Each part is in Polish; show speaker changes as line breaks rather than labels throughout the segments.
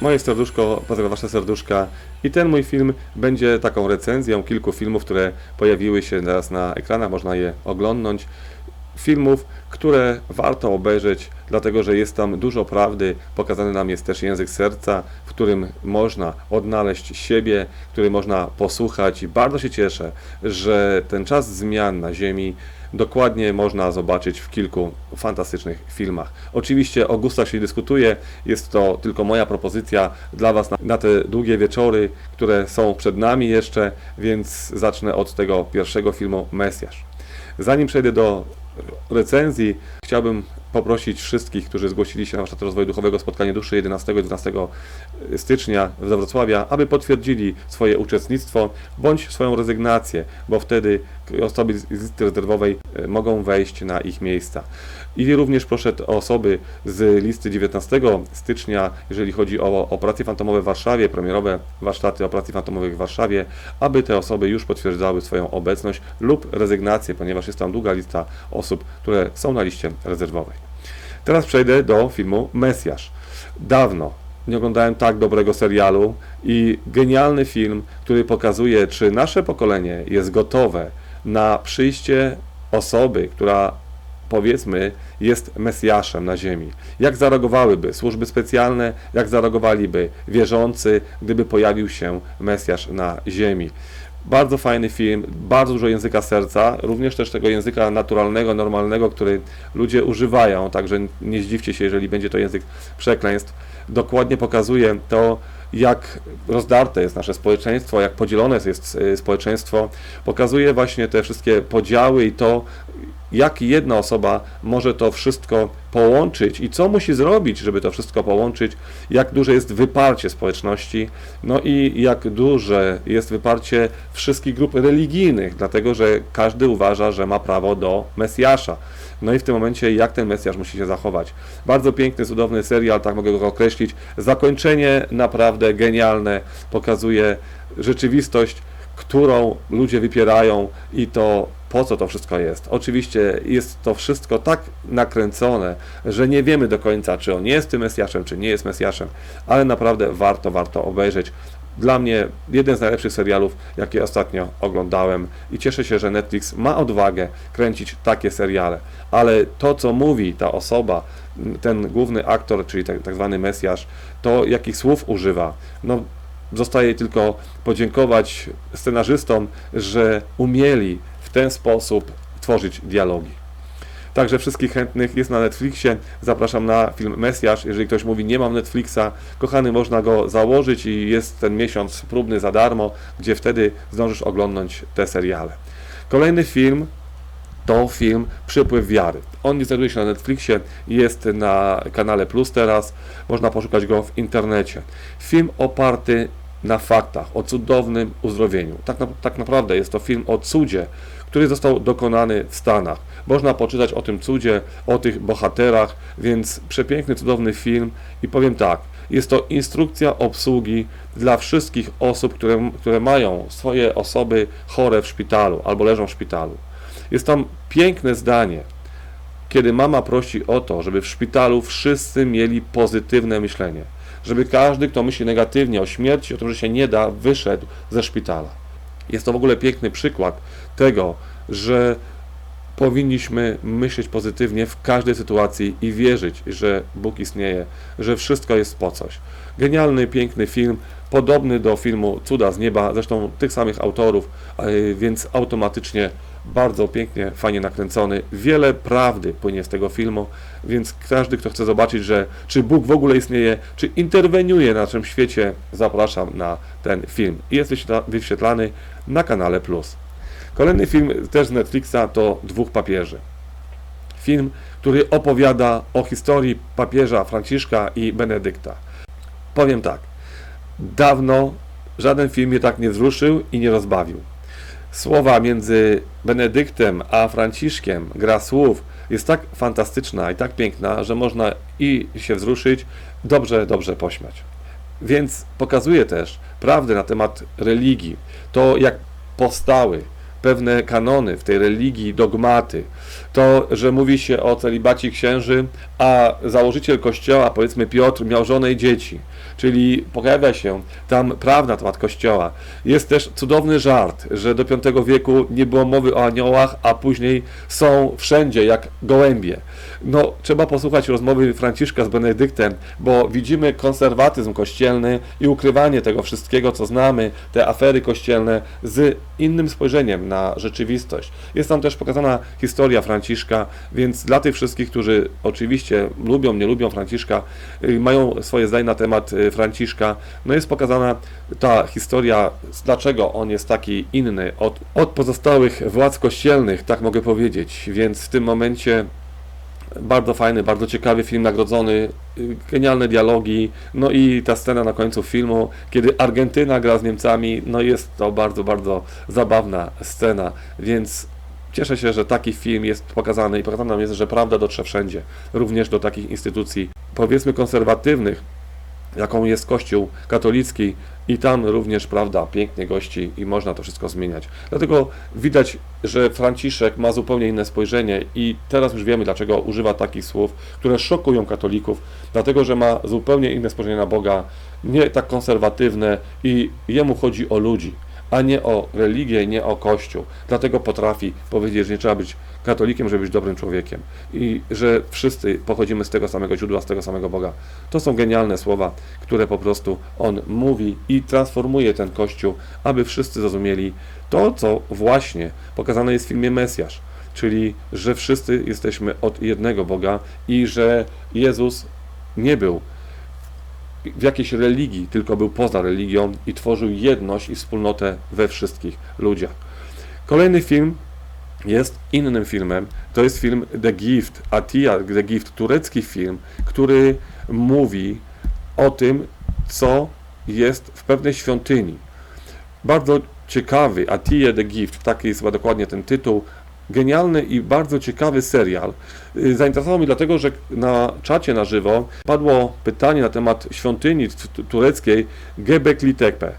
Moje serduszko pozdrawiam Wasze serduszka i ten mój film będzie taką recenzją kilku filmów, które pojawiły się teraz na ekranach, można je oglądnąć. Filmów, które warto obejrzeć, dlatego że jest tam dużo prawdy, pokazany nam jest też język serca, w którym można odnaleźć siebie, który można posłuchać i bardzo się cieszę, że ten czas zmian na Ziemi dokładnie można zobaczyć w kilku fantastycznych filmach. Oczywiście o gustach się dyskutuje, jest to tylko moja propozycja dla Was na, te długie wieczory, które są przed nami jeszcze, więc zacznę od tego pierwszego filmu Mesjasz. Zanim przejdę do recenzji, chciałbym poprosić wszystkich, którzy zgłosili się na warsztat rozwoju duchowego spotkanie duszy 11 12 stycznia w Wrocławia, aby potwierdzili swoje uczestnictwo bądź swoją rezygnację, bo wtedy osoby z listy rezerwowej e, mogą wejść na ich miejsca. I również proszę osoby z listy 19 stycznia, jeżeli chodzi o operacje fantomowe w Warszawie, premierowe warsztaty operacji fantomowych w Warszawie, aby te osoby już potwierdzały swoją obecność lub rezygnację, ponieważ jest tam długa lista osób, które są na liście rezerwowej. Teraz przejdę do filmu Mesjasz. Dawno nie oglądałem tak dobrego serialu i genialny film, który pokazuje, czy nasze pokolenie jest gotowe na przyjście osoby, która powiedzmy jest Mesjaszem na ziemi. Jak zareagowałyby służby specjalne, jak zareagowaliby wierzący, gdyby pojawił się Mesjasz na ziemi. Bardzo fajny film, bardzo dużo języka serca, również też tego języka naturalnego, normalnego, który ludzie używają, także nie zdziwcie się, jeżeli będzie to język przekleństw. Dokładnie pokazuje to, jak rozdarte jest nasze społeczeństwo, jak podzielone jest y, społeczeństwo. Pokazuje właśnie te wszystkie podziały i to, jak jedna osoba może to wszystko połączyć i co musi zrobić, żeby to wszystko połączyć, jak duże jest wyparcie społeczności, no i jak duże jest wyparcie wszystkich grup religijnych, dlatego że każdy uważa, że ma prawo do Mesjasza. No i w tym momencie, jak ten Mesjasz musi się zachować. Bardzo piękny, cudowny serial, tak mogę go określić. Zakończenie naprawdę genialne, pokazuje rzeczywistość, którą ludzie wypierają i to po co to wszystko jest. Oczywiście jest to wszystko tak nakręcone, że nie wiemy do końca, czy on jest tym Mesjaszem, czy nie jest Mesjaszem, ale naprawdę warto, warto obejrzeć. Dla mnie jeden z najlepszych serialów, jakie ostatnio oglądałem i cieszę się, że Netflix ma odwagę kręcić takie seriale. Ale to, co mówi ta osoba, ten główny aktor, czyli tak, tak zwany Mesjasz, to jakich słów używa, no zostaje tylko podziękować scenarzystom, że umieli w ten sposób tworzyć dialogi. Także wszystkich chętnych jest na Netflixie. Zapraszam na film Mesjasz. Jeżeli ktoś mówi, nie mam Netflixa, kochany, można go założyć i jest ten miesiąc próbny za darmo, gdzie wtedy zdążysz oglądnąć te seriale. Kolejny film to film Przypływ Wiary. On nie znajduje się na Netflixie, jest na kanale Plus teraz, można poszukać go w internecie. Film oparty na faktach, o cudownym uzdrowieniu. Tak, na, tak naprawdę jest to film o cudzie, który został dokonany w Stanach. Można poczytać o tym cudzie, o tych bohaterach, więc przepiękny, cudowny film i powiem tak, Jest to instrukcja obsługi dla wszystkich osób, które, które mają swoje osoby chore w szpitalu albo leżą w szpitalu. Jest tam piękne zdanie, kiedy mama prosi o to, żeby w szpitalu wszyscy mieli pozytywne myślenie, żeby każdy, kto myśli negatywnie o śmierci, o tym, że się nie da, wyszedł ze szpitala. Jest to w ogóle piękny przykład tego, że powinniśmy myśleć pozytywnie w każdej sytuacji i wierzyć, że Bóg istnieje, że wszystko jest po coś. Genialny, piękny film, podobny do filmu Cuda z nieba, zresztą tych samych autorów, e, więc automatycznie bardzo pięknie, fajnie nakręcony. Wiele prawdy płynie z tego filmu, więc każdy, kto chce zobaczyć, że czy Bóg w ogóle istnieje, czy interweniuje na naszym świecie, zapraszam na ten film. Jest wyświetlany na kanale Plus. Kolejny film też z Netflixa to Dwóch papieży. Film, który opowiada o historii papieża Franciszka i Benedykta. Powiem tak, dawno żaden film mnie tak nie wzruszył i nie rozbawił. Słowa między Benedyktem a Franciszkiem, gra słów, jest tak fantastyczna i tak piękna, że można i się wzruszyć, dobrze, dobrze pośmiać. Więc pokazuje też prawdę na temat religii, to jak powstały, pewne kanony w tej religii, dogmaty. To, że mówi się o celibaci księży, a założyciel kościoła, powiedzmy Piotr, miał żonę i dzieci. Czyli pojawia się tam prawda na temat kościoła. Jest też cudowny żart, że do V wieku nie było mowy o aniołach, a później są wszędzie jak gołębie. No, trzeba posłuchać rozmowy Franciszka z Benedyktem, bo widzimy konserwatyzm kościelny i ukrywanie tego wszystkiego, co znamy, te afery kościelne z innym spojrzeniem na rzeczywistość. Jest tam też pokazana historia Franciszka, więc dla tych wszystkich, którzy oczywiście lubią, nie lubią Franciszka, y, mają swoje zdanie na temat y, Franciszka, no jest pokazana ta historia, dlaczego on jest taki inny od, od pozostałych władz kościelnych, tak mogę powiedzieć. Więc w tym momencie bardzo fajny, bardzo ciekawy film, nagrodzony, y, genialne dialogi, no i ta scena na końcu filmu, kiedy Argentyna gra z Niemcami, no jest to bardzo, bardzo zabawna scena, więc cieszę się, że taki film jest pokazany i pokazane nam jest, że prawda dotrze wszędzie, również do takich instytucji, powiedzmy konserwatywnych, jaką jest Kościół katolicki i tam również, prawda, pięknie gości i można to wszystko zmieniać. Dlatego widać, że Franciszek ma zupełnie inne spojrzenie i teraz już wiemy, dlaczego używa takich słów, które szokują katolików, dlatego, że ma zupełnie inne spojrzenie na Boga, nie tak konserwatywne i jemu chodzi o ludzi a nie o religię, nie o Kościół. Dlatego potrafi powiedzieć, że nie trzeba być katolikiem, żeby być dobrym człowiekiem i że wszyscy pochodzimy z tego samego źródła, z tego samego Boga. To są genialne słowa, które po prostu on mówi i transformuje ten Kościół, aby wszyscy zrozumieli to, co właśnie pokazane jest w filmie Mesjasz, czyli że wszyscy jesteśmy od jednego Boga i że Jezus nie był w jakiejś religii, tylko był poza religią i tworzył jedność i wspólnotę we wszystkich ludziach. Kolejny film jest innym filmem. To jest film The Gift, Atia The Gift, turecki film, który mówi o tym, co jest w pewnej świątyni. Bardzo ciekawy, Atia The Gift, taki jest chyba dokładnie ten tytuł, genialny i bardzo ciekawy serial. Y, zainteresował mnie dlatego, że na czacie na żywo padło pytanie na temat świątyni tureckiej Gebekli Tepe.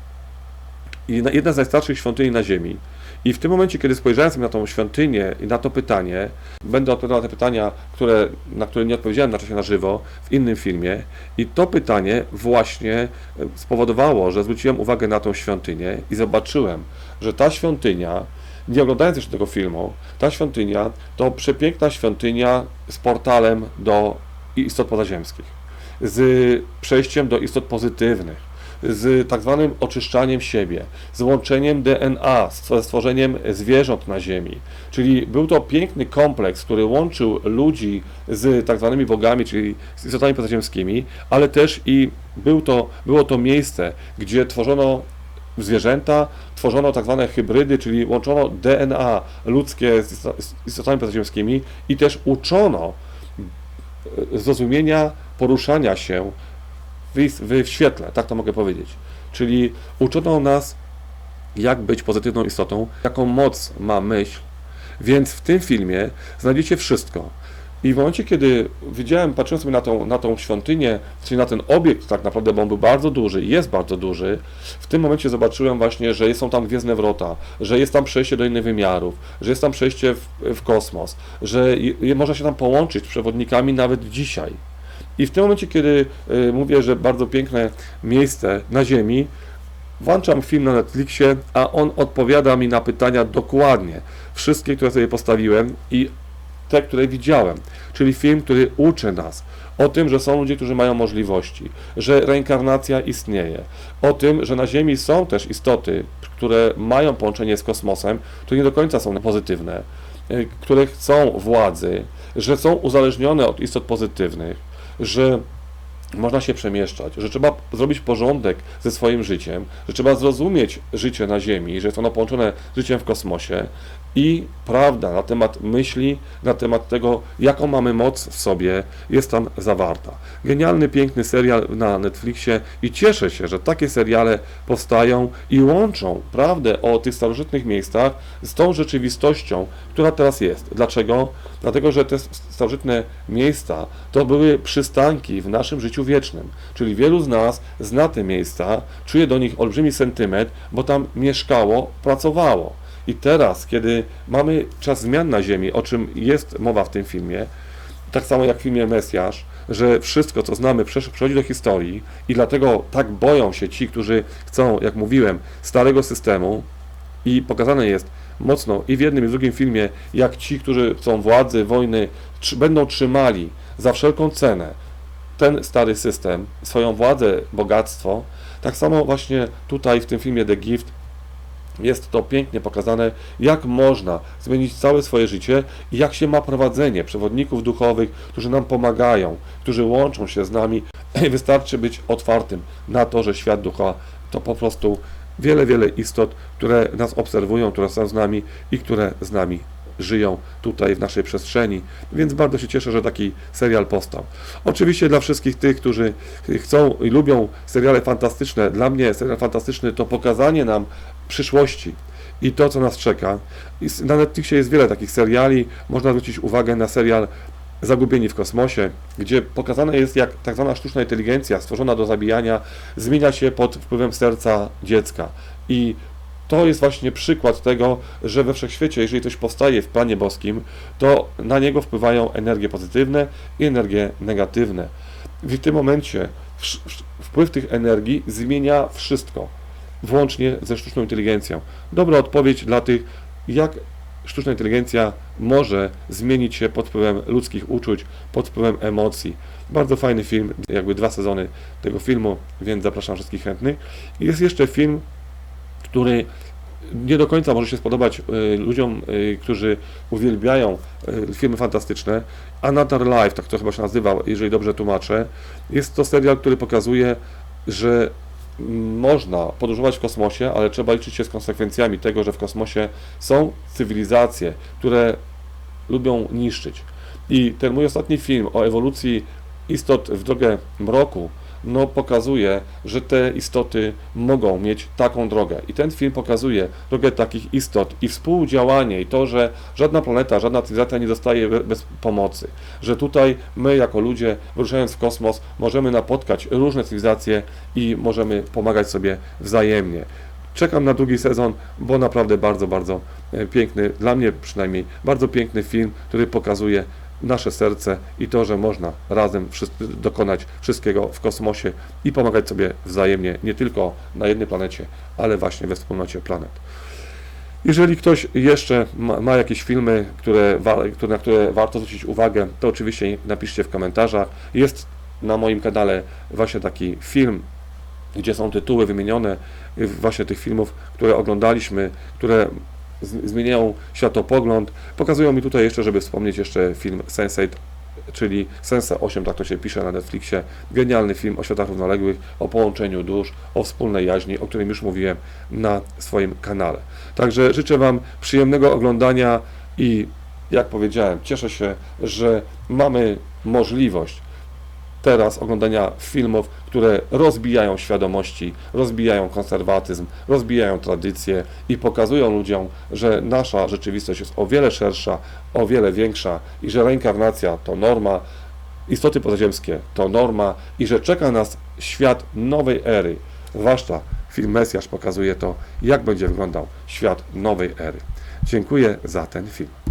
Jedna z najstarszych świątyni na ziemi. I w tym momencie, kiedy spojrzałem sobie na tą świątynię i na to pytanie, będę odpowiadał na te pytania, które, na które nie odpowiedziałem na czasie na żywo w innym filmie. I to pytanie właśnie e, spowodowało, że zwróciłem uwagę na tą świątynię i zobaczyłem, że ta świątynia nie oglądając jeszcze tego filmu, ta świątynia to przepiękna świątynia z portalem do istot pozaziemskich, z przejściem do istot pozytywnych, z tak zwanym oczyszczaniem siebie, z łączeniem DNA, ze stworzeniem zwierząt na Ziemi. Czyli był to piękny kompleks, który łączył ludzi z tak zwanymi bogami, czyli z istotami pozaziemskimi, ale też i był to, było to miejsce, gdzie tworzono zwierzęta, tworzono tak zwane hybrydy, czyli łączono DNA ludzkie z istotami pozaziemskimi i też uczono e, zrozumienia poruszania się w, w świetle, tak to mogę powiedzieć. Czyli uczono nas, jak być pozytywną istotą, jaką moc ma myśl, więc w tym filmie znajdziecie wszystko. I w momencie, kiedy widziałem, patrzyłem sobie na tą, na tą świątynię, czyli na ten obiekt tak naprawdę, bo on był bardzo duży i jest bardzo duży, w tym momencie zobaczyłem właśnie, że są tam gwiezdne wrota, że jest tam przejście do innych wymiarów, że jest tam przejście w, w kosmos, że je, można się tam połączyć z przewodnikami nawet dzisiaj. I w tym momencie, kiedy y, mówię, że bardzo piękne miejsce na Ziemi, włączam film na Netflixie, a on odpowiada mi na pytania dokładnie. Wszystkie, które sobie postawiłem i te, które widziałem. Czyli film, który uczy nas o tym, że są ludzie, którzy mają możliwości, że reinkarnacja istnieje, o tym, że na Ziemi są też istoty, które mają połączenie z kosmosem, które nie do końca są pozytywne, y, które chcą władzy, że są uzależnione od istot pozytywnych, że można się przemieszczać, że trzeba zrobić porządek ze swoim życiem, że trzeba zrozumieć życie na Ziemi, że jest ono połączone z życiem w kosmosie i prawda na temat myśli, na temat tego, jaką mamy moc w sobie, jest tam zawarta. Genialny, piękny serial na Netflixie i cieszę się, że takie seriale powstają i łączą prawdę o tych starożytnych miejscach z tą rzeczywistością, która teraz jest. Dlaczego? Dlatego, że te starożytne miejsca to były przystanki w naszym życiu wiecznym. Czyli wielu z nas zna te miejsca, czuje do nich olbrzymi sentyment, bo tam mieszkało, pracowało. I teraz, kiedy mamy czas zmian na Ziemi, o czym jest mowa w tym filmie, tak samo jak w filmie Mesjasz, że wszystko, co znamy, przechodzi do historii i dlatego tak boją się ci, którzy chcą, jak mówiłem, starego systemu i pokazane jest mocno i w jednym i w drugim filmie, jak ci, którzy chcą władzy, wojny, będą trzymali za wszelką cenę ten stary system, swoją władzę, bogactwo, tak samo właśnie tutaj w tym filmie The Gift jest to pięknie pokazane, jak można zmienić całe swoje życie i jak się ma prowadzenie przewodników duchowych, którzy nam pomagają, którzy łączą się z nami. Wystarczy być otwartym na to, że świat ducha to po prostu wiele, wiele istot, które nas obserwują, które są z nami i które z nami żyją tutaj w naszej przestrzeni, więc bardzo się cieszę, że taki serial powstał. Oczywiście dla wszystkich tych, którzy chcą i lubią seriale fantastyczne, dla mnie serial fantastyczny to pokazanie nam przyszłości i to, co nas czeka. Na Netflixie jest wiele takich seriali, można zwrócić uwagę na serial Zagubieni w kosmosie, gdzie pokazane jest, jak tak zwana sztuczna inteligencja stworzona do zabijania zmienia się pod wpływem serca dziecka. I to jest właśnie przykład tego, że we wszechświecie, jeżeli coś powstaje w planie boskim, to na niego wpływają energie pozytywne i energie negatywne. W tym momencie wpływ tych energii zmienia wszystko, włącznie ze sztuczną inteligencją. Dobra odpowiedź dla tych, jak sztuczna inteligencja może zmienić się pod wpływem ludzkich uczuć, pod wpływem emocji. Bardzo fajny film, jakby dwa sezony tego filmu, więc zapraszam wszystkich chętnych. Jest jeszcze film który nie do końca może się spodobać y, ludziom, y, którzy uwielbiają y, filmy fantastyczne. Another Life, tak to chyba się nazywa, jeżeli dobrze tłumaczę. Jest to serial, który pokazuje, że można podróżować w kosmosie, ale trzeba liczyć się z konsekwencjami tego, że w kosmosie są cywilizacje, które lubią niszczyć. I ten mój ostatni film o ewolucji istot w drogę mroku, no, pokazuje, że te istoty mogą mieć taką drogę. I ten film pokazuje drogę takich istot i współdziałanie i to, że żadna planeta, żadna cywilizacja nie zostaje bez pomocy. Że tutaj my jako ludzie, wyruszając w kosmos, możemy napotkać różne cywilizacje i możemy pomagać sobie wzajemnie. Czekam na drugi sezon, bo naprawdę bardzo, bardzo e, piękny, dla mnie przynajmniej, bardzo piękny film, który pokazuje nasze serce i to, że można razem dokonać wszystkiego w kosmosie i pomagać sobie wzajemnie, nie tylko na jednej planecie, ale właśnie we wspólnocie planet. Jeżeli ktoś jeszcze ma, ma jakieś filmy, które, na które warto zwrócić uwagę, to oczywiście napiszcie w komentarzach. Jest na moim kanale właśnie taki film, gdzie są tytuły wymienione właśnie tych filmów, które oglądaliśmy, które zmieniają światopogląd. Pokazują mi tutaj jeszcze, żeby wspomnieć jeszcze film Sense8, czyli Sense 8, tak to się pisze na Netflixie. Genialny film o światach równoległych, o połączeniu dusz, o wspólnej jaźni, o którym już mówiłem na swoim kanale. Także życzę Wam przyjemnego oglądania i jak powiedziałem, cieszę się, że mamy możliwość teraz oglądania filmów, które rozbijają świadomości, rozbijają konserwatyzm, rozbijają tradycje i pokazują ludziom, że nasza rzeczywistość jest o wiele szersza, o wiele większa i że reinkarnacja to norma, istoty pozaziemskie to norma i że czeka nas świat nowej ery. Zwłaszcza film Mesjasz pokazuje to, jak będzie wyglądał świat nowej ery. Dziękuję za ten film.